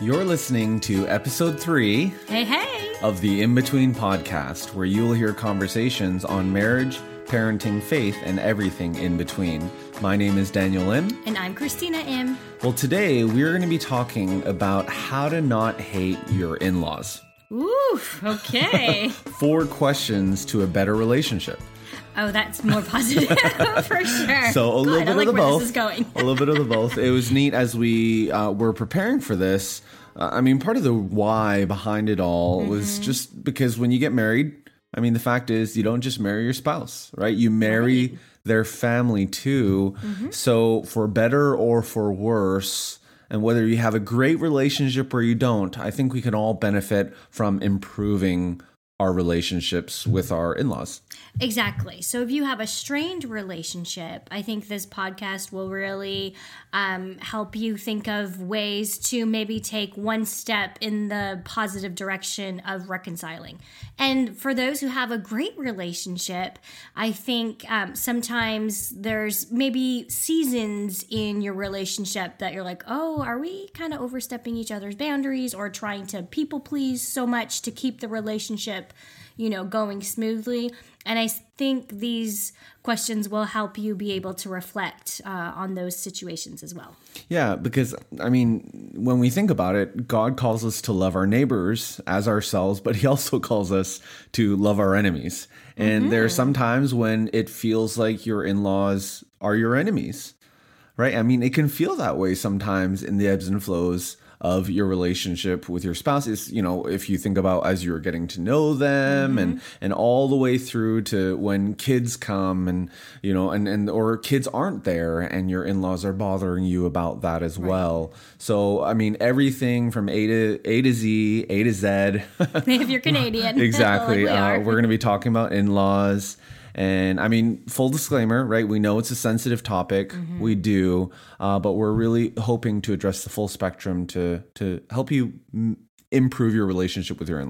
You're listening to episode three Hey, hey. of the IMbetween podcast, where you will hear conversations on marriage, parenting, faith, and everything in between. My name is Daniel Im. And I'm Christina Im. Well, today we're going to be talking about how to not hate your in laws. Ooh, okay. Four questions to a better relationship. oh, that's more positive for sure. So a little bit I like of the where both. This is going. a little bit of the both. It was neat as we uh, were preparing for this. I mean, part of the why behind it all was Mm-hmm. just because when you get married, I mean, the fact is you don't just marry your spouse, right? You marry their family too. Mm-hmm. So for better or for worse. And whether you have a great relationship or you don't, I think we can all benefit from improving our relationships with our in laws. Exactly. So if you have a strained relationship, I think this podcast will really um, help you think of ways to maybe take one step in the positive direction of reconciling. And for those who have a great relationship, I think um, sometimes there's maybe seasons in your relationship that you're like, oh, are we kind of overstepping each other's boundaries or trying to people please so much to keep the relationship? You know, going smoothly. And I think these questions will help you be able to reflect uh, on those situations as well. Yeah, because I mean, when we think about it, God calls us to love our neighbors as ourselves, but He also calls us to love our enemies. And there are some times when it feels like your in laws are your enemies, right? I mean, it can feel that way sometimes in the ebbs and flows of your relationship with your spouse is you know if you think about as you're getting to know them and and all the way through to when kids come and you know and and or kids aren't there and your in-laws are bothering you about that as well. So i mean everything from a to a to z a to z. If you're Canadian. exactly. Like we uh, we're going to be talking about in-laws and I mean, full disclaimer, right? We know it's a sensitive topic. Mm-hmm. We do, uh, but we're really hoping to address the full spectrum to to help you m- improve your relationship with your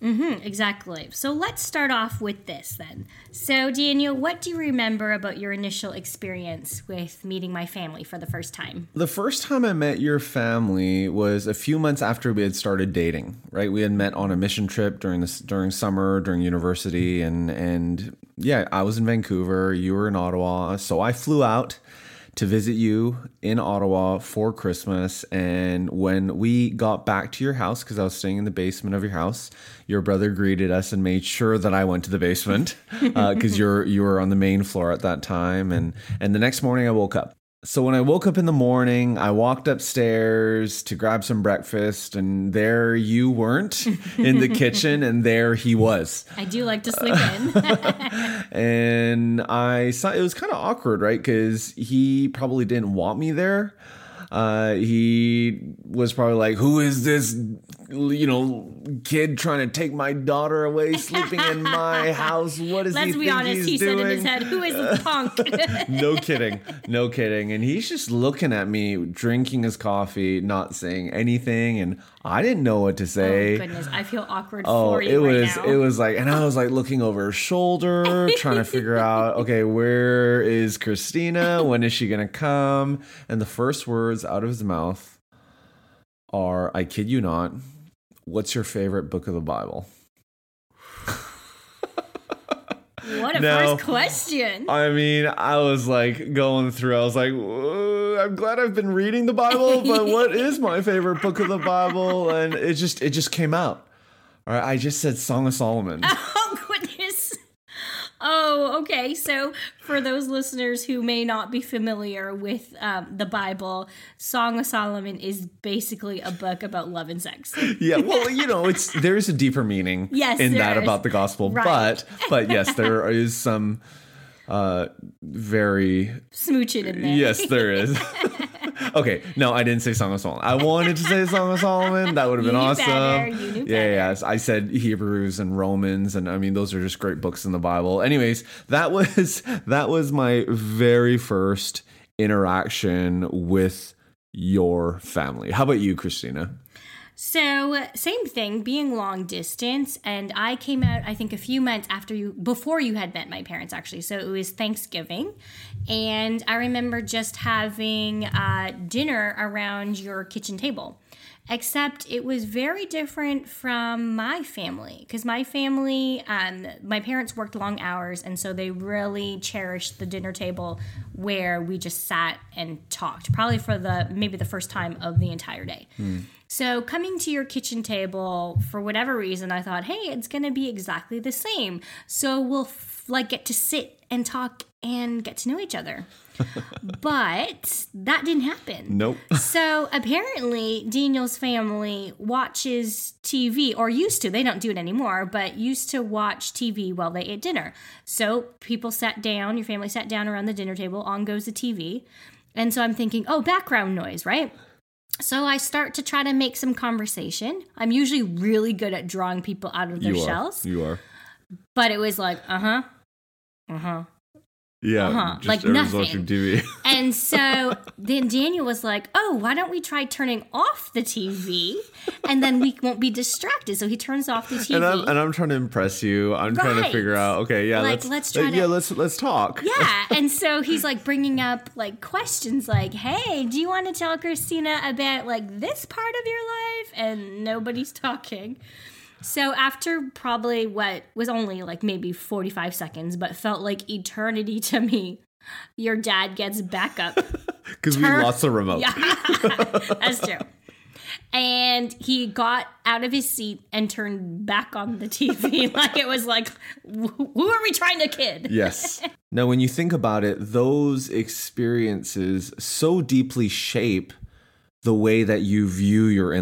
in-laws. Exactly. So let's start off with this then. So, Daniel, what do you remember about your initial experience with meeting my family for the first time? The first time I met your family was a few months after we had started dating. Right, we had met on a mission trip during this during summer during university, and and yeah, I was in Vancouver, you were in Ottawa, so I flew out to visit you in Ottawa for Christmas. And when we got back to your house, because I was staying in the basement of your house, your brother greeted us and made sure that I went to the basement uh, because you're you were on the main floor at that time. And and the next morning I woke up. So when I woke up in the morning, I walked upstairs to grab some breakfast, and there you weren't in the kitchen, and there he was I do like to sleep in. and I saw it was kind of awkward, right? Because he probably didn't want me there. Uh, he was probably like, "Who is this, you know, kid trying to take my daughter away, sleeping in my house? What is he doing? Let's be honest, he doing?" said in his head, Who is this punk? no kidding, no kidding. And he's just looking at me, drinking his coffee, not saying anything, and I didn't know what to oh, say. oh, goodness. I feel awkward Oh, for it you right was now. it was like, and I was like looking over her shoulder, trying to figure out, okay, where is Christina? When is she gonna come? And the first words out of his mouth are, I kid you not, what's your favorite book of the Bible? what a No. first question. I mean, I was like going through. I was like, "Whoa, I'm glad I've been reading the Bible, but what is my favorite book of the Bible? And it just it just came out. All right, I just said Song of Solomon. Oh, goodness. Oh, okay. So, for those listeners who may not be familiar with um, the Bible, Song of Solomon is basically a book about love and sex. yeah well you know it's there's a deeper meaning Yes, in there that is. about the gospel Right. but but yes there is some uh very Smooching in there. yes there is okay, no, I didn't say Song of Solomon. I wanted to say Song of Solomon. That would have been You knew awesome. better. You knew yeah, yeah. I said Hebrews and Romans, and I mean those are just great books in the Bible. Anyways, that was that was my very first interaction with your family. How about you, Christina? So, same thing, being long distance. And I came out, I think, a few months after you, before you had met my parents, actually. So, it was Thanksgiving. And I remember just having uh, dinner around your kitchen table. Except it was very different from my family because my family, um, my parents worked long hours, and so they really cherished the dinner table where we just sat and talked, probably for the maybe the first time of the entire day. So coming to your kitchen table for whatever reason, I thought, hey, it's gonna be exactly the same. So we'll f- like get to sit and talk and get to know each other. But that didn't happen. Nope. So apparently, Daniel's family watches TV, or used to. They don't do it anymore, but used to watch TV while they ate dinner. So people sat down, your family sat down around the dinner table, on goes the TV. And so I'm thinking, oh, background noise, right? So I start to try to make some conversation. I'm usually really good at drawing people out of their you shells, are. You are. but it was like, uh huh, uh huh. Yeah. Uh-huh, Just like nothing. watching TV. And so then Daniel was like, "Oh, why don't we try turning off the TV, and then we won't be distracted?" So he turns off the TV. and I'm and I'm trying to impress you. I'm trying to figure out. Okay, yeah, Like, let's let's uh, try to- yeah, let's let's talk. yeah, and so he's like bringing up like questions like, "Hey, do you want to tell Christina about like this part of your life?" And nobody's talking. So after probably what was only like maybe 45 seconds, but felt like eternity to me, your dad gets back up because we lost the remote. Yeah, that's true. And he got out of his seat and turned back on the TV like it was like, who are we trying to kid? Yes. Now, when you think about it, those experiences so deeply shape the way that you view your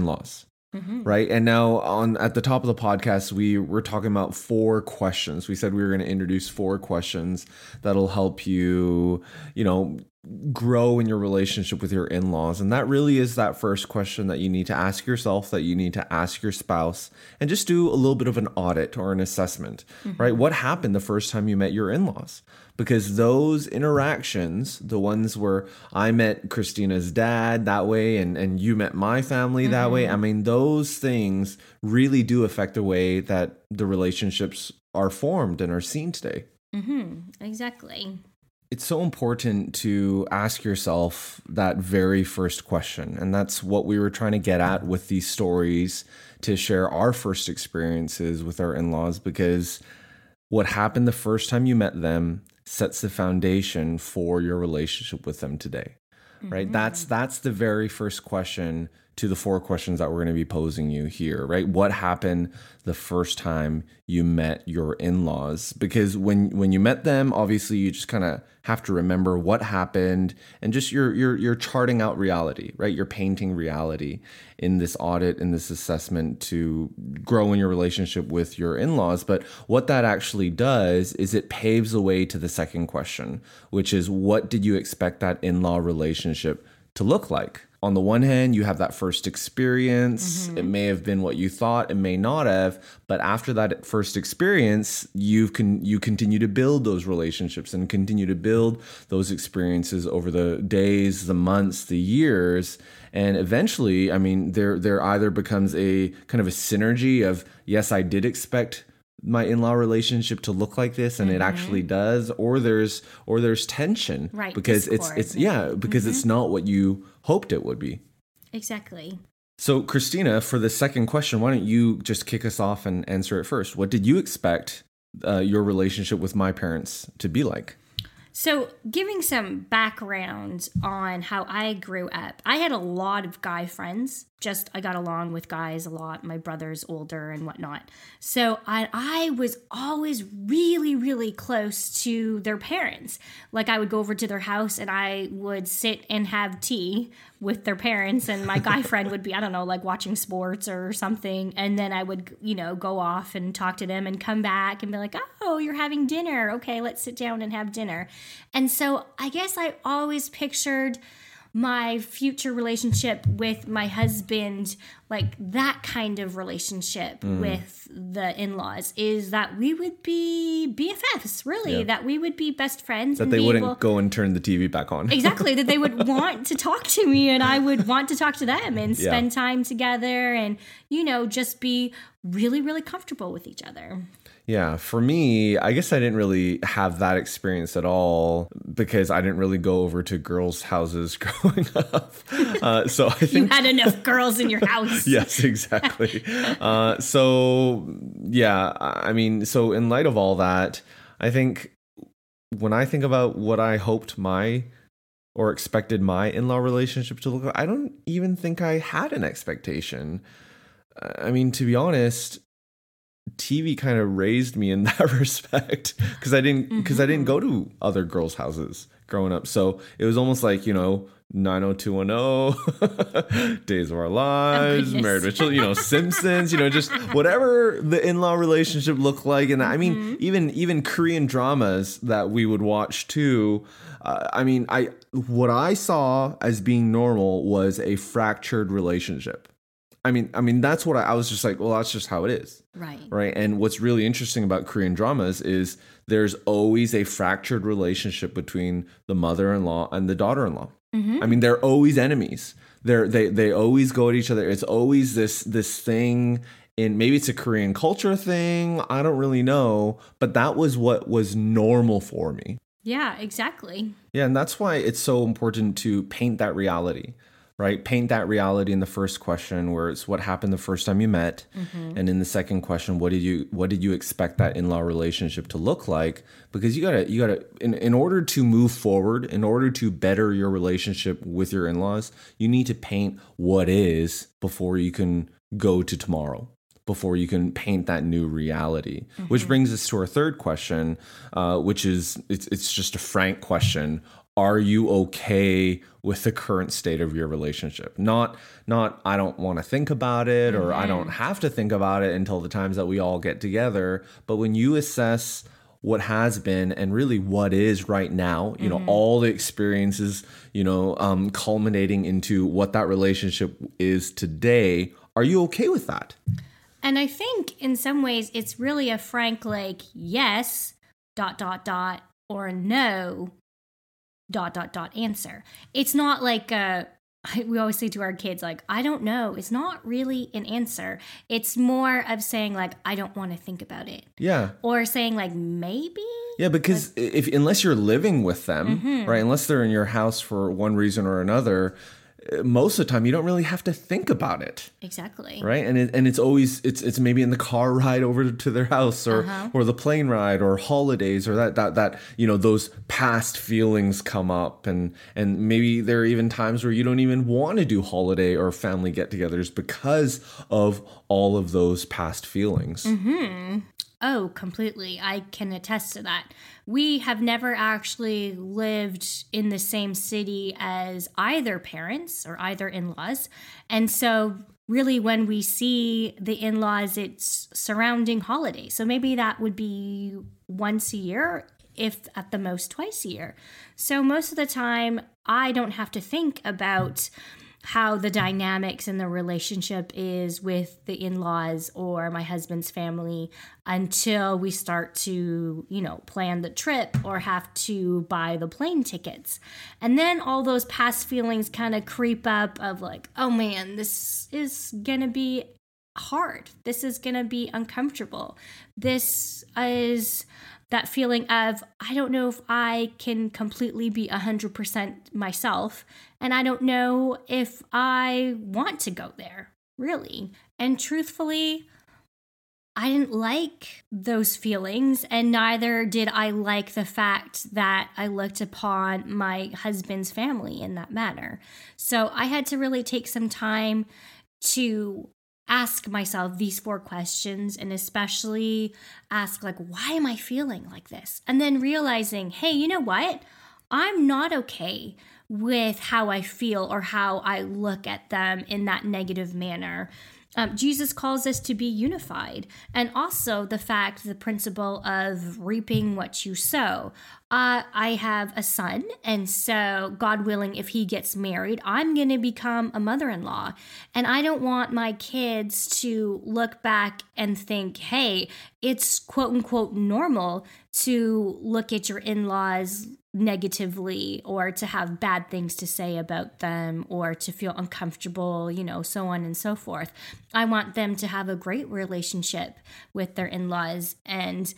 in-laws. Right. And now on at the top of the podcast, we were talking about four questions. We said we were going to introduce four questions that'll help you, you know, grow in your relationship with your in-laws. And that really is that first question that you need to ask yourself, that you need to ask your spouse, and just do a little bit of an audit or an assessment. Mm-hmm. Right? What happened the first time you met your in-laws? Because those interactions, the ones where I met Christina's dad that way and, and you met my family that way, I mean, those things really do affect the way that the relationships are formed and are seen today. Mm-hmm. Exactly. It's so important to ask yourself that very first question. And that's what we were trying to get at with these stories to share our first experiences with our in laws because what happened the first time you met them sets the foundation for your relationship with them today right? That's mm-hmm. that's the very first question to the four questions that we're going to be posing you here right? What happened the first time you met your in-laws? Because when when you met them obviously you just kind of have to remember what happened and just you're you're you're charting out reality right? You're painting reality in this audit in this assessment to grow in your relationship with your in-laws. But what that actually does is it paves the way to the second question which is what did you expect that in-law relationship to look like on the one hand you have that first experience. Mm-hmm. It may have been what you thought it may not have but after that first experience you can you continue to build those relationships and continue to build those experiences over the days the months the years. And eventually i mean there there either becomes a kind of a synergy of yes i did expect my in-law relationship to look like this and it actually does or there's or there's tension. Right, because it's discord, it's yeah because it's not what you hoped it would be. Exactly. so christina for the second question why don't you just kick us off and answer it first? What did you expect uh, your relationship with my parents to be like So, giving some background on how I grew up, I had a lot of guy friends. Just I got along with guys a lot. My brother's older and whatnot. So I I was always really really close to their parents. Like I would go over to their house and I would sit and have tea with their parents, and my guy friend would be I don't know like watching sports or something, and then I would you know go off and talk to them and come back and be like, oh, you're having dinner. Okay, let's sit down and have dinner. And so I guess I always pictured my future relationship with my husband, like that kind of relationship Mm. with the in laws, is that we would be BFFs, really, Yeah. that we would be best friends. That they wouldn't able- go and turn the TV back on. exactly that they would want to talk to me and I would want to talk to them and Yeah. spend time together and you know just be really really comfortable with each other. Yeah, for me, I guess I didn't really have that experience at all because I didn't really go over to girls' houses growing up. Uh, so I think You had enough girls in your house. yes, exactly. Uh, so yeah, I mean, so in light of all that, I think when I think about what I hoped my or expected my in-law relationship to look like, I don't even think I had an expectation. Uh, I mean, to be honest, TV kind of raised me in that respect because I didn't because I didn't go to other girls' houses growing up. So it was almost like you know 90210, Days of Our Lives, goodness. Married with Children, you know Simpsons, you know just whatever the in-law relationship looked like. And I mean even even Korean dramas that we would watch too. Uh, I mean I what I saw as being normal was a fractured relationship. I mean, I mean that's what I, I was just like. Well, that's just how it is, Right. right? And what's really interesting about Korean dramas is there's always a fractured relationship between the mother-in-law and the daughter-in-law. Mm-hmm. I mean, they're always enemies. They're they they always go at each other. It's always this this thing. In maybe it's a Korean culture thing. I don't really know, but that was what was normal for me. Yeah, exactly. Yeah, and that's why it's so important to paint that reality, right? Paint that reality in the first question where it's what happened the first time you met, and in the second question, what did you what did you expect that in-law relationship to look like? Because you gotta you gotta in, in order to move forward, in order to better your relationship with your in-laws, you need to paint what is before you can go to tomorrow before you can paint that new reality. Which brings us to our third question, uh, which is it's it's just a frank question. Are you okay with the current state of your relationship? Not not I don't want to think about it or I don't have to think about it until the times that we all get together, but when you assess what has been and really what is right now you know all the experiences you know um, culminating into what that relationship is today are you okay with that? And I think in some ways it's really a frank like yes dot dot dot or no dot dot dot answer. It's not like a we always say to our kids like I don't know. It's not really an answer. It's more of saying like I don't want to think about it yeah or saying like maybe Yeah, because if unless you're living with them, right? Unless they're in your house for one reason or another, uh, most of the time you don't really have to think about it, exactly. right? And it, and it's always it's it's maybe in the car ride over to their house or or the plane ride or holidays or that that that you know those past feelings come up and and maybe there are even times where you don't even want to do holiday or family get-togethers because of all of those past feelings. mm-hmm. Oh, completely. I can attest to that. We have never actually lived in the same city as either parents or either in laws. And so, really, when we see the in laws, it's surrounding holidays. So, maybe that would be once a year, if at the most twice a year. So, most of the time, I don't have to think about how the dynamics and the relationship is with the in-laws or my husband's family until we start to, you know, plan the trip or have to buy the plane tickets. And then all those past feelings kind of creep up of like, oh man, this is going to be hard. This is going to be uncomfortable. This is that feeling of I don't know if I can completely be 100% myself and I don't know if I want to go there, really. And truthfully, I didn't like those feelings, and neither did I like the fact that I looked upon my husband's family in that manner. So I had to really take some time to ask myself these four questions and especially ask like why am i feeling like this? And then realizing hey you know what? I'm not okay with how i feel or how i look at them in that negative manner Um, Jesus calls us to be unified, and also the fact, the principle of reaping what you sow. Uh, I have a son, and so, God willing, if he gets married, I'm going to become a mother in law. And I don't want my kids to look back and think, hey, it's quote unquote normal to look at your in laws negatively or to have bad things to say about them or to feel uncomfortable, you know, so on and so forth. I want them to have a great relationship with their in laws. And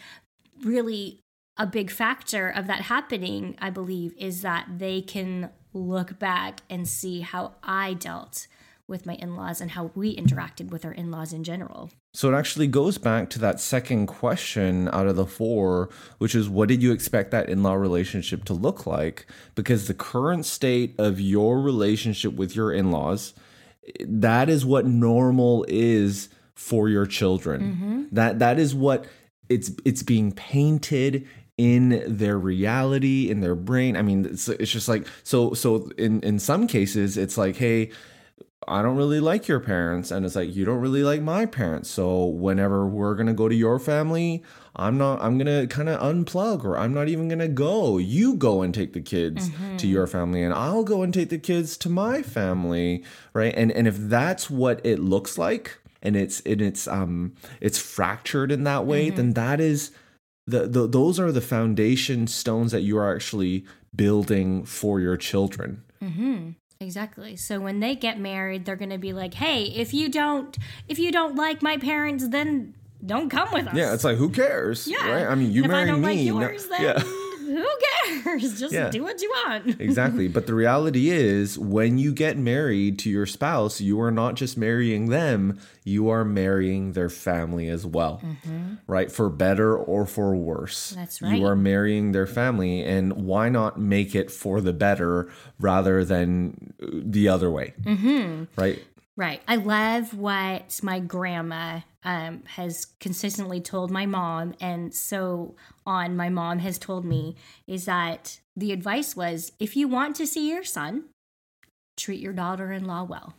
really, a big factor of that happening, I believe, is that they can look back and see how I dealt with my in laws and how we interacted with our in laws in general. So it actually goes back to that second question out of the four, which is what did you expect that in law relationship to look like? Because the current state of your relationship with your in laws, that is what normal is for your children. Mm-hmm. That that is what it's it's being painted in their reality in their brain i mean it's, it's just like so so in in some cases it's like hey I don't really like your parents. And it's like, you don't really like my parents. So whenever we're going to go to your family, I'm not, I'm going to kind of unplug or I'm not even going to go. You go and take the kids mm-hmm. to your family and I'll go and take the kids to my family. Right. And, and if that's what it looks like and it's, and it's, um, it's fractured in that way, mm-hmm. then that is, the, the, those are the foundation stones that you are actually building for your children. Mm-hmm. Exactly. So when they get married, they're going to be like, "Hey, if you don't if you don't like my parents, then don't come with us." Yeah, it's like who cares? Yeah. Right? I mean, you marry me. Like yours, no, then yeah who Just yeah. do what you want. exactly. But the reality is, when you get married to your spouse, you are not just marrying them, you are marrying their family as well, mm-hmm. right? For better or for worse. That's right. You are marrying their family, and why not make it for the better rather than the other way, mm-hmm. right? Right. I love what my grandma um, has consistently told my mom, and so on, my mom has told me is that the advice was if you want to see your son, treat your daughter in law well.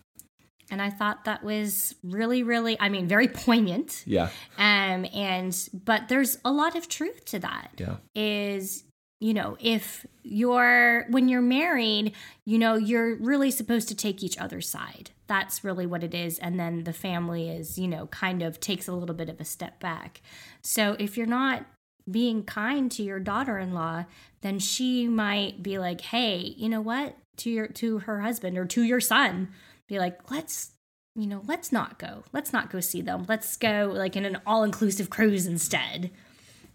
And I thought that was really, really, I mean, very poignant. Yeah. Um, and, but there's a lot of truth to that. Yeah. Is you know, if you're, when you're married, you know, you're really supposed to take each other's side. That's really what it is. And then the family is, you know, kind of takes a little bit of a step back. So if you're not being kind to your daughter-in-law, then she might be like, "Hey, you know what? To your to her husband or to your son, be like, "Let's you know, let's not go. Let's not go see them. Let's go like in an all-inclusive cruise instead."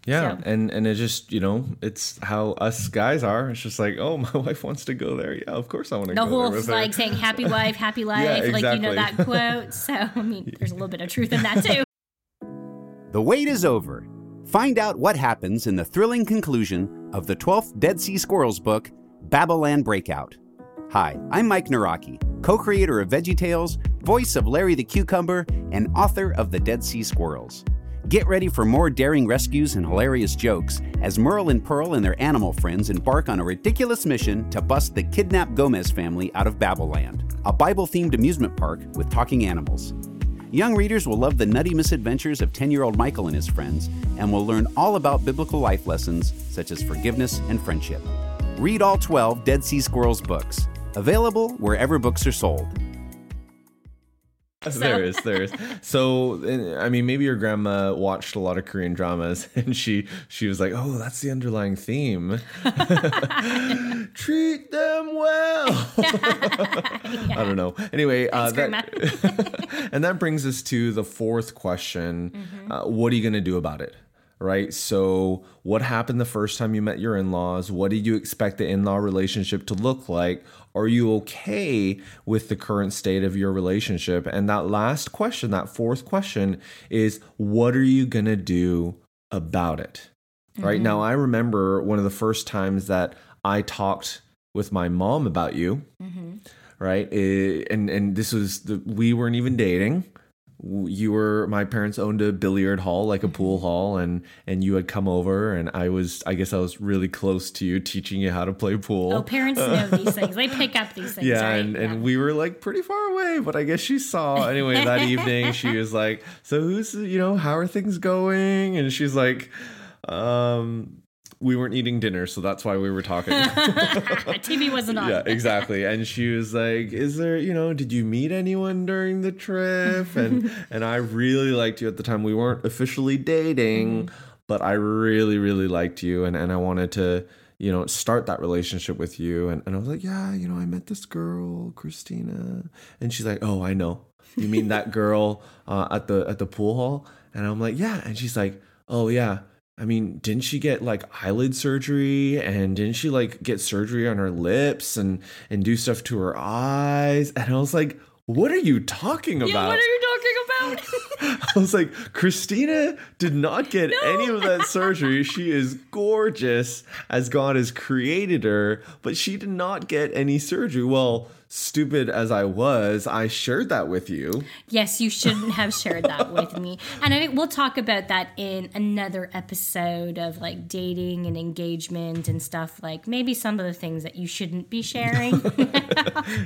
Yeah, so. and and it just you know it's how us guys are. It's just like, oh, my wife wants to go there. Yeah, of course I want to. Go there. The go whole like saying "happy wife, happy life," yeah, exactly. like you know that quote. So I mean, there's a little bit of truth in that too. The wait is over. Find out what happens in the thrilling conclusion of the 12th Dead Sea Squirrels book, Babylon Breakout. Hi, I'm Mike Nawrocki, co creator of VeggieTales, voice of Larry the Cucumber, and author of The Dead Sea Squirrels. Get ready for more daring rescues and hilarious jokes as Merle and Pearl and their animal friends embark on a ridiculous mission to bust the kidnapped Gomez family out of Babylon, a Bible themed amusement park with talking animals. Young readers will love the nutty misadventures of 10 year old Michael and his friends and will learn all about biblical life lessons such as forgiveness and friendship. Read all 12 Dead Sea Squirrels books, available wherever books are sold. So. There is, there is. So, I mean, maybe your grandma watched a lot of Korean dramas, and she she was like, "Oh, that's the underlying theme. Treat them well." yeah. I don't know. Anyway, uh, that, and that brings us to the fourth question: mm-hmm. uh, What are you going to do about it? right? So, what happened the first time you met your in laws? What did you expect the in law relationship to look like? Are you okay with the current state of your relationship? And that last question, that fourth question, is what are you going to do about it? Mm-hmm. Right now, I remember one of the first times that I talked with my mom about you. Mm-hmm. Right, it, and and this was the we weren't even dating you were my parents owned a billiard hall, like a pool hall, and and you had come over, and I was I guess I was really close to you, teaching you how to play pool. Oh, parents know these things. They pick up these things. yeah, right? and, and Yeah. we were like pretty far away, but I guess she saw. Anyway, that evening she was like, "So who's you know how are things going?" And she's like, um, "We weren't eating dinner, so that's why we were talking." TV wasn't on. yeah, exactly. And she was like, "Is there, you know, did you meet anyone during the trip?" And and I really liked you at the time. We weren't officially dating, but I really really liked you and and I wanted to, you know, start that relationship with you. And and I was like, "Yeah, you know, I met this girl, Christina." And she's like, "Oh, I know. You mean that girl uh, at the at the pool hall?" And I'm like, "Yeah." And she's like, "Oh, yeah." I mean, didn't she get like eyelid surgery and didn't she like get surgery on her lips and and do stuff to her eyes? And I was like, what are you talking about? Yeah, what are you talking about? I was like, Christina did not get any of that surgery. She is gorgeous as God has created her, but she did not get any surgery. Well, stupid as I was, I shared that with you. yes, you shouldn't have shared that with me. And I we'll talk about that in another episode of like dating and engagement and stuff like maybe some of the things that you shouldn't be sharing.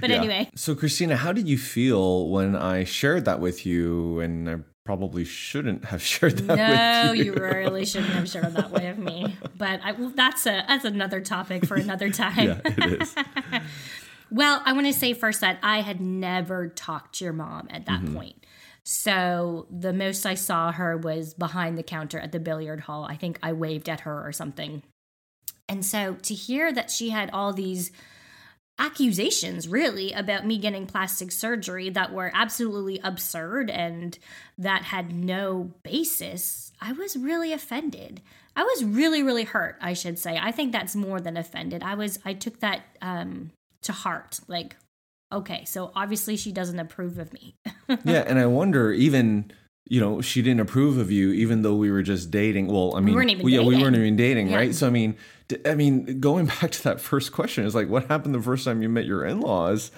but anyway, So, Christina, how did you feel when I shared that with you? And I probably shouldn't have shared that no, with you. you really shouldn't have shared that with me. But I, well, that's a that's another topic for another time. Yeah, it is. Well, I want to say first that I had never talked to your mom at that point. So the most I saw her was behind the counter at the billiard hall. I think I waved at her or something. And so to hear that she had all these accusations really about me getting plastic surgery that were absolutely absurd and that had no basis, I was really offended. I was really really hurt, I should say. I think that's more than offended. I was I took that um to heart. Like okay, so obviously she doesn't approve of me. yeah, and I wonder even you know she didn't approve of you even though we were just dating. Well, I mean, weren't even yeah, we weren't even dating, Yeah. right? So I mean, I mean, going back to that first question is like, what happened the first time you met your in-laws,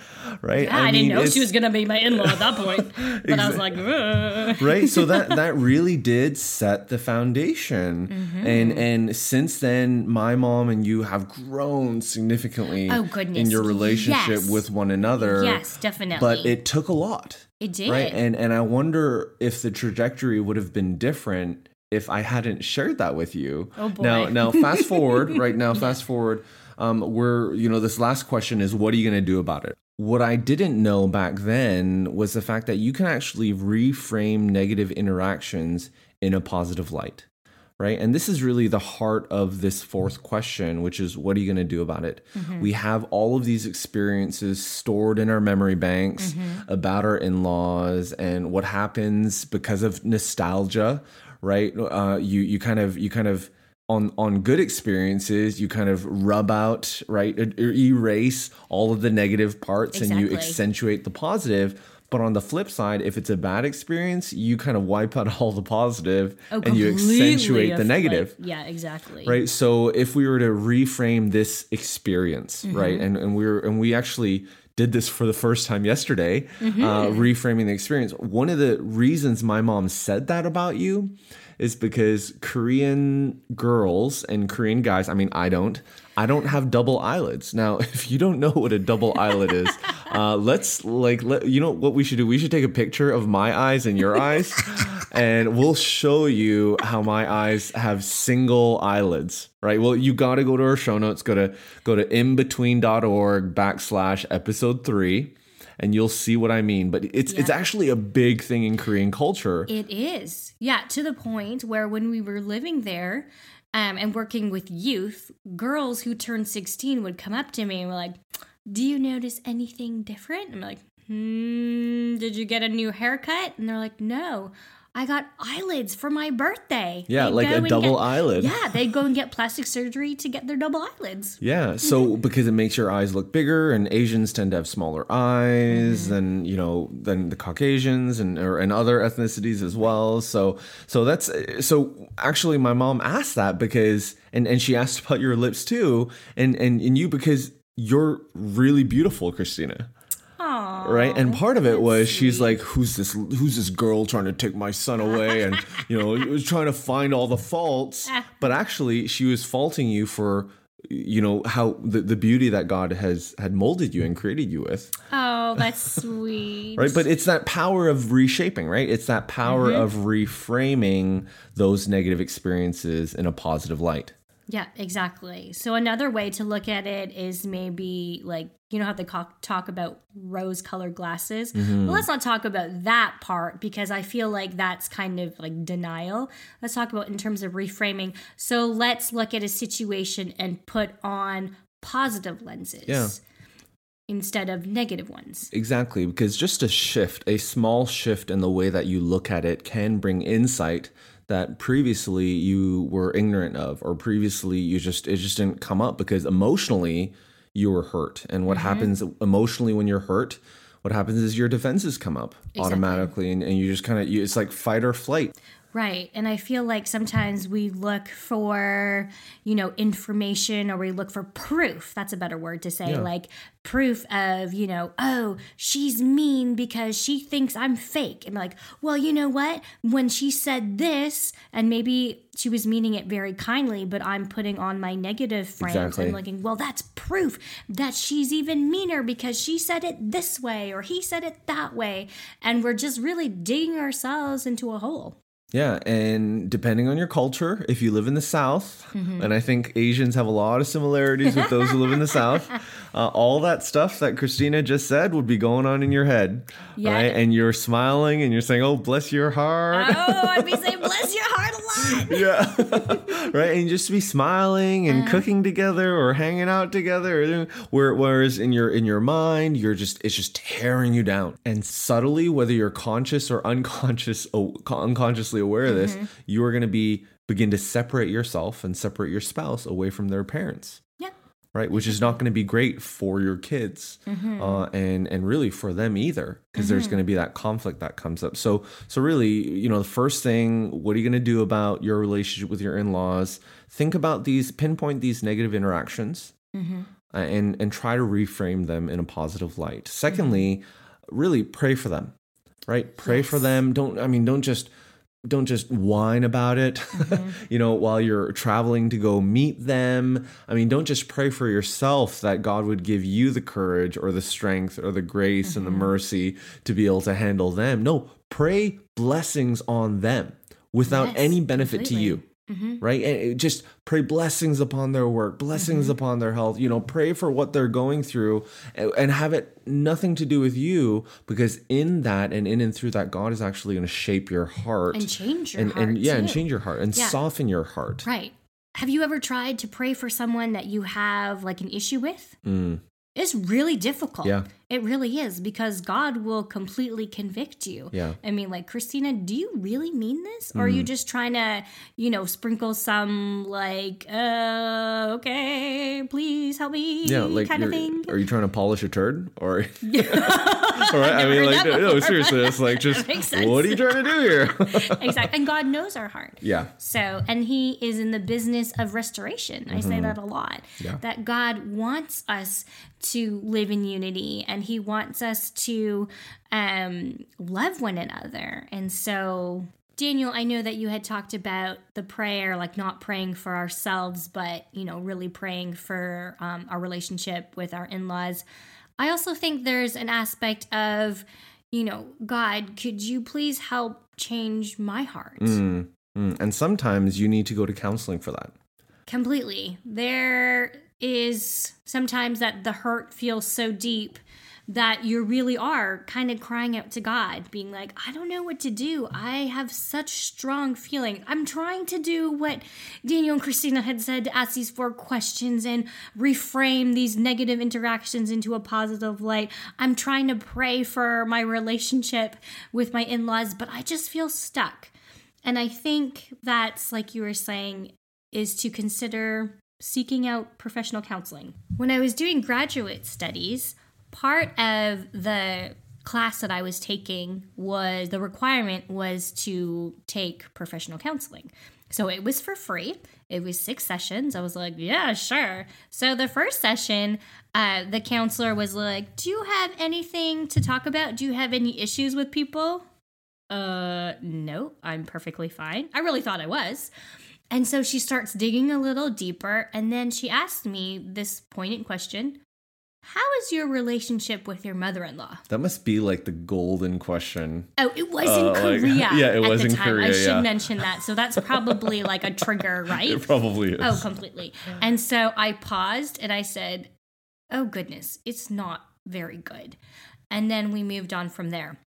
right? Yeah, I, didn't know she was gonna be my in-law at that point. But I was like, "Ugh." right so that that really did set the foundation Mm-hmm. and and since then my mom and you have grown significantly Oh, goodness, in your relationship yes. with one another yes, definitely. but it took a lot it did. right and and i wonder if the trajectory would have been different if i hadn't shared that with you Oh, boy. now now fast forward right now fast forward um we're you know this last question is what are you going to do about it what i didn't know back then was the fact that you can actually reframe negative interactions in a positive light right? And this is really the heart of this fourth question, which is what are you going to do about it? We have all of these experiences stored in our memory banks about our in laws and what happens because of nostalgia, right? Uh, you you kind of you kind of on on good experiences you kind of rub out right? Er- er- erase all of the negative parts and you accentuate the positive. But on the flip side if it's a bad experience you kind of wipe out all the positive Oh, and you accentuate the negative. Like- yeah, exactly. right? So if we were to reframe this experience Mm-hmm. right? And and we are and we actually did this for the first time yesterday Mm-hmm. uh, reframing the experience one of the reasons my mom said that about you is because korean girls and korean guys i mean i don't i don't have double eyelids. Now if you don't know what a double eyelid is uh, let's like let, you know what we should do? We should take a picture of my eyes and your eyes and we'll show you how my eyes have single eyelids right? Well you got to go to our show notes go to go to IMbetween.org backslash episode three and you'll see what i mean. But it's it's actually a big thing in korean culture. It is. Yeah, to the point where when we were living there um, and working with youth, girls who turned 16 would come up to me and were like, Do you notice anything different? I'm like, Hmm, did you get a new haircut? And they're like, No. I got eyelids for my birthday. Yeah, They'd like a double get- eyelid. Yeah, they'd go and get plastic surgery to get their double eyelids. Yeah, so because it makes your eyes look bigger, and Asians tend to have smaller eyes mm-hmm. than you know than the Caucasians and or, and other ethnicities as well. So so that's so actually my mom asked that because and and she asked about your lips too, and and and you because you're really beautiful, Christina. Oh, right? And part of it was she's like who's this who's this girl trying to take my son away? And you know was trying to find all the faults eh. but actually she was faulting you for you know how the, the beauty that god has had molded you and created you with. Oh, that's sweet. right? But it's that power of reshaping right? It's that power mm-hmm. of reframing those negative experiences in a positive light Yeah, exactly. So another way to look at it is maybe like you know how they talk about rose-colored glasses. Mm-hmm. Well, let's not talk about that part because I feel like that's kind of like denial. Let's talk about in terms of reframing. So let's look at a situation and put on positive lenses Yeah. instead of negative ones. Exactly, because just a shift, a small shift in the way that you look at it can bring insight that previously you were ignorant of or previously you just it just didn't come up because emotionally you were hurt. And what mm-hmm. happens emotionally when you're hurt, what happens is your defenses come up automatically and, and you just kind of it's like fight or flight. Right. And I feel like sometimes we look for, you know, information or we look for proof. That's a better word to say. Like proof of, you know, oh, she's mean because she thinks I'm fake. And like, well, you know what? When she said this, and maybe she was meaning it very kindly, but I'm putting on my negative frames Exactly. and looking, well, that's proof that she's even meaner because she said it this way or he said it that way. And we're just really digging ourselves into a hole. Yeah, and depending on your culture, if you live in the South, Mm-hmm. and I think Asians have a lot of similarities with those who live in the South, uh, all that stuff that Christina just said would be going on in your head, Yeah. right? And you're smiling and you're saying, "Oh, bless your heart." Oh, I'd be saying, bless your heart a lot. Yeah right and just be smiling and Uh-huh. cooking together or hanging out together where, whereas in your in your mind you're just it's just tearing you down and subtly whether you're conscious or unconscious oh, unconsciously aware of this Mm-hmm. you are going to be begin to separate yourself and separate your spouse away from their parents. Right? Which is not going to be great for your kids Mm-hmm. uh, and and really for them either because there's going to be that conflict that comes up. So so really you know the first thing what are you going to do about your relationship with your in-laws? Think about these pinpoint these negative interactions Mm-hmm. uh, and and try to reframe them in a positive light. Secondly really pray for them right? Pray for them. Don't i mean don't just don't just whine about it Mm-hmm. you know while you're traveling to go meet them i mean don't just pray for yourself that god would give you the courage or the strength or the grace and the Mm-hmm. mercy to be able to handle them no pray blessings on them without Yes, any benefit to completely. You right and just pray blessings upon their work blessings Mm-hmm. upon their health you know pray for what they're going through and, and have it nothing to do with you because in that and in and through that god is actually going to shape your heart And change your and, heart. and yeah and change your heart and Yeah. soften your heart Right. Have you ever tried to pray for someone that you have like an issue with? Mm. It's really difficult. Yeah. It really is because God will completely convict you. Yeah. I mean, like, Christina, do you really mean this? Or are you just trying to, you know, sprinkle some, like, uh, okay, please help me yeah like kind of thing? are you trying to polish a turd or all right i mean like no seriously it's like just what are you trying to do here exactly. And God knows our heart. yeah So, and he is in the business of restoration. I say that a lot. Mm-hmm. Yeah. That God wants us to live in unity and he wants us to um, love one another. And so, Daniel, I know that you had talked about the prayer, like not praying for ourselves, but, you know, really praying for um, our relationship with our in laws. I also think there's an aspect of, you know, God, could you please help change my heart? Mm, mm. and sometimes you need to go to counseling for that Completely. There is sometimes that the hurt feels so deep that you really are kind of crying out to God, being like, I don't know what to do. I have such strong feeling. I'm trying to do what Daniel and Christina had said to ask these four questions and reframe these negative interactions into a positive light. I'm trying to pray for my relationship with my in laws, but I just feel stuck. And I think that's, like you were saying, is to consider seeking out professional counseling. When I was doing graduate studies, part of the class that I was taking was the requirement was to take professional counseling. So it was for free. It was six sessions. I was like, yeah, sure. So the first session, uh, the counselor was like, Do you have anything to talk about? Do you have any issues with people? Uh, no, I'm perfectly fine. I really thought I was. And so she starts digging a little deeper. And then she asked me this poignant question How is your relationship with your mother in law? That must be like the golden question. Oh, it was Uh, in like- Korea. yeah, it at was the in time. I should yeah. mention that. So that's probably like a trigger, right? It probably is. Oh, completely. And so I paused and I said, Oh, goodness, it's not very good. And then we moved on from there.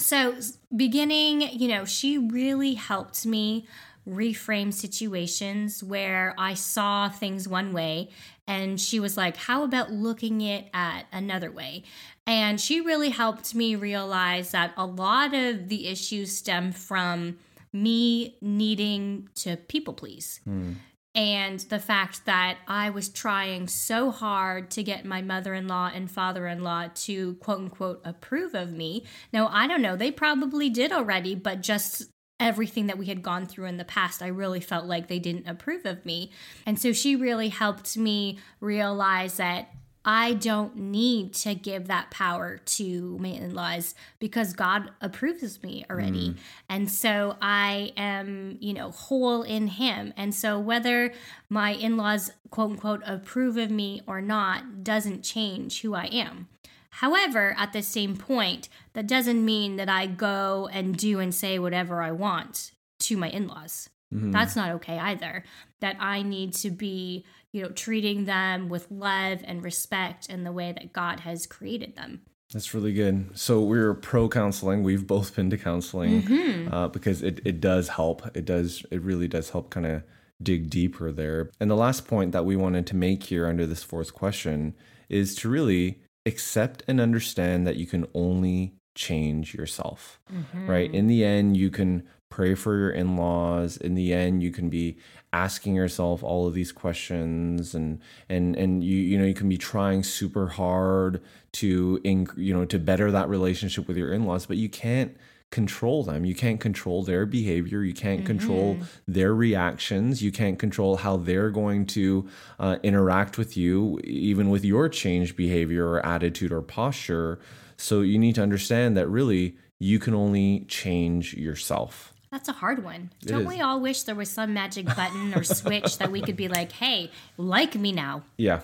So, beginning, you know, she really helped me reframe situations where I saw things one way. And she was like, How about looking it at another way? And she really helped me realize that a lot of the issues stem from me needing to people please hmm. and the fact that I was trying so hard to get my mother in law and father in law to quote unquote approve of me. Now, I don't know, they probably did already, but just everything that we had gone through in the past, I really felt like they didn't approve of me. And so she really helped me realize that I don't need to give that power to my in laws because God approves of me already. Mm. And so I am, you know, whole in Him. And so whether my in laws, quote unquote, approve of me or not doesn't change who I am. However, at the same point, that doesn't mean that I go and do and say whatever I want to my in laws. That's not okay either. That I need to be, you know, treating them with love and respect in the way that God has created them. That's really good. So we're pro counseling. We've both been to counseling Mm-hmm. uh, because it, it does help. It does. It really does help kind of dig deeper there. And the last point that we wanted to make here under this fourth question is to really accept and understand that you can only change yourself. Mm-hmm. Right? In the end, you can pray for your in-laws. In the end, you can be asking yourself all of these questions and and and you you know you can be trying super hard to inc- you know to better that relationship with your in-laws but you can't control them you can't control their behavior you can't control their reactions you can't control how they're going to uh, interact with you even with your changed behavior or attitude or posture so you need to understand that really you can only change yourself That's a hard one. It Don't is. we all wish there was some magic button or switch that we could be like, hey, like me now? Yeah.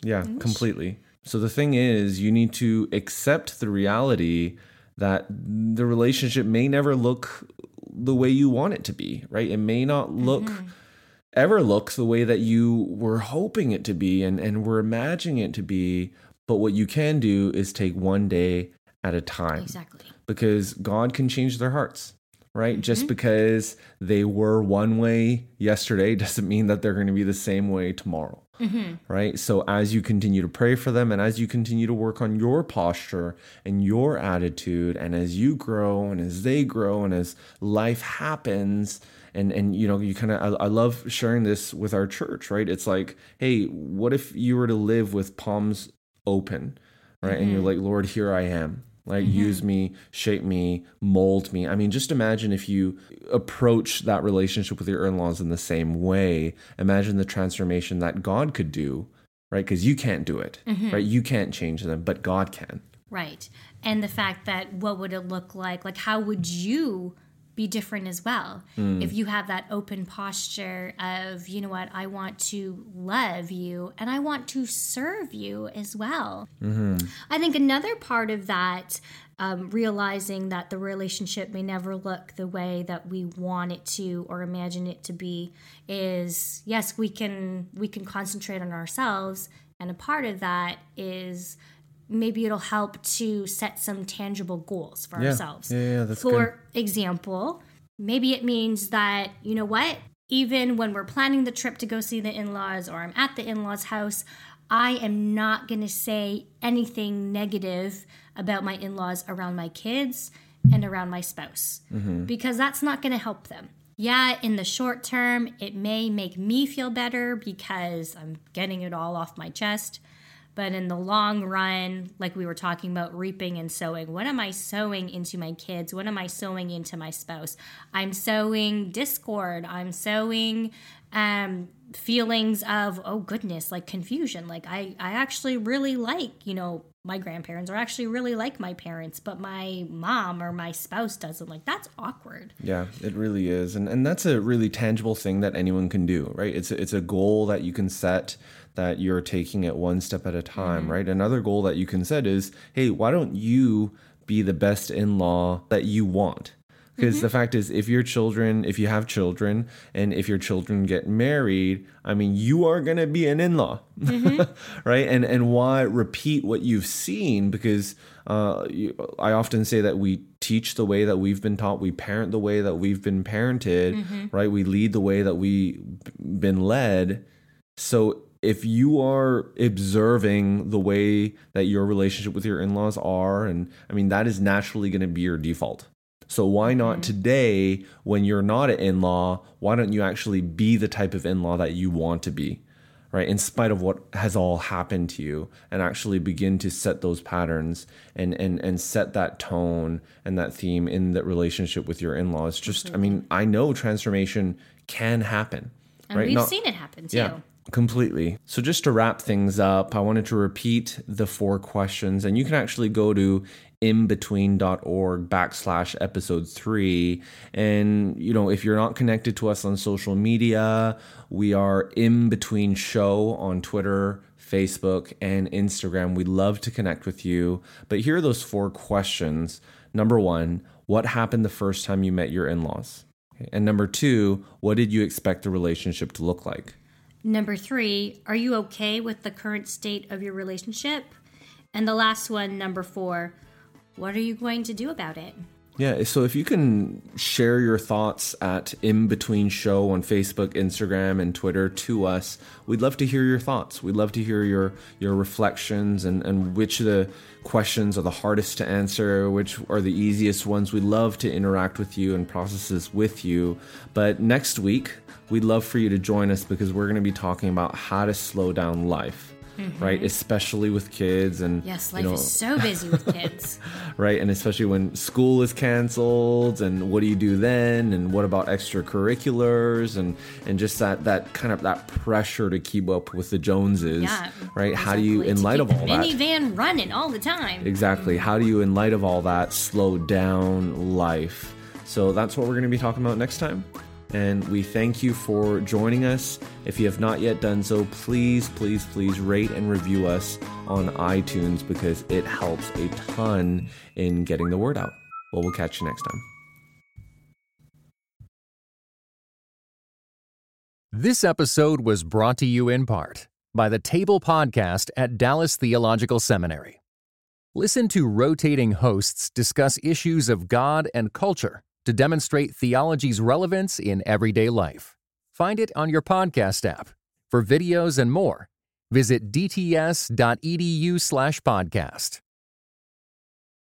Yeah, completely. So the thing is, you need to accept the reality that the relationship may never look the way you want it to be, right? It may not look mm-hmm. ever look the way that you were hoping it to be and, and were imagining it to be. But what you can do is take one day at a time Exactly. because God can change their hearts, right? Just mm-hmm. because they were one way yesterday doesn't mean that they're going to be the same way tomorrow, mm-hmm. right? So as you continue to pray for them and as you continue to work on your posture and your attitude, and as you grow and as they grow and as life happens, and and you know you kind of I, I love sharing this with our church right? It's like hey what if you were to live with palms open right? And you're mm-hmm. like lord here i am like mm-hmm. use me shape me mold me. I mean just imagine if you approach that relationship with your in-laws in the same way. Imagine the transformation that god could do right? Because you can't do it mm-hmm. right? You can't change them but god can. Right. And the fact that what would it look like? Like, how would you be different as well. If you have that open posture of, you know what, I want to love you and I want to serve you as well. I think another part of that, um, realizing that the relationship may never look the way that we want it to or imagine it to be, is yes, we can we can concentrate on ourselves, and a part of that is maybe it'll help to set some tangible goals for Yeah. ourselves. Yeah, yeah, for example, maybe it means that you know what, even when we're planning the trip to go see the in-laws or I'm at the in-laws house, I am not going to say anything negative about my in-laws around my kids and around my spouse mm-hmm. because that's not going to help them. Yeah, in the short term, it may make me feel better because I'm getting it all off my chest. But in the long run, like we were talking about reaping and sowing, what am I sowing into my kids? What am I sowing into my spouse? I'm sowing discord. I'm sowing um, feelings of, oh goodness, like confusion. Like I, I actually really like, you know, my grandparents or actually really like my parents, but my mom or my spouse doesn't. Like that's awkward. Yeah, it really is, and and that's a really tangible thing that anyone can do, right? It's a, it's a goal that you can set that you're taking it one step at a time, mm-hmm. right? Another goal that you can set is, hey, why don't you be the best in-law that you want? Because mm-hmm. the fact is, if your children, if you have children, and if your children get married, I mean, you are going to be an in law, mm-hmm. right? And and why repeat what you've seen? Because uh, you, I often say that we teach the way that we've been taught, we parent the way that we've been parented, mm-hmm. right? We lead the way that we've been led. So if you are observing the way that your relationship with your in laws are, and I mean, that is naturally going to be your default so why not mm-hmm. today, when you're not an in-law, why don't you actually be the type of in-law that you want to be? Right, in spite of what has all happened to you, and actually begin to set those patterns and and and set that tone and that theme in that relationship with your in-laws. Just, mm-hmm. I mean, I know transformation can happen. And right? we've not, seen it happen too. Yeah, completely. So, just to wrap things up, I wanted to repeat the four questions, and you can actually go to IMbetween.org backslash episode three. And, you know, if you're not connected to us on social media, we are IMbetween show on Twitter, Facebook, and Instagram. We'd love to connect with you. But here are those four questions. Number one, what happened the first time you met your in laws? And number two, what did you expect the relationship to look like? Number three, are you okay with the current state of your relationship? And the last one, number four, what are you going to do about it? Yeah, so if you can share your thoughts at IMbetween Show on Facebook, Instagram, and Twitter to us, we'd love to hear your thoughts. We'd love to hear your your reflections and, and which of the questions are the hardest to answer, which are the easiest ones. We'd love to interact with you and process this with you. But next week, we'd love for you to join us because we're going to be talking about how to slow down life mm-hmm. right? Especially with kids and yes, life you know, is so busy with kids, right? And especially when school is canceled, and what do you do then? And what about extracurriculars and and just that that kind of that pressure to keep up with the Joneses, yeah, right? Exactly. How do you, in light of all that, minivan running all the time? Exactly. How do you, in light of all that, slow down life? So that's what we're going to be talking about next time and we thank you for joining us. If you have not yet done so, please, please, please rate and review us on iTunes because it helps a ton in getting the word out. Well, we'll catch you next time. This episode was brought to you in part by the Table Podcast at Dallas Theological Seminary. Listen to rotating hosts discuss issues of God and culture to demonstrate theology's relevance in everyday life. Find it on your podcast app. For videos and more, visit dts.edu/podcast.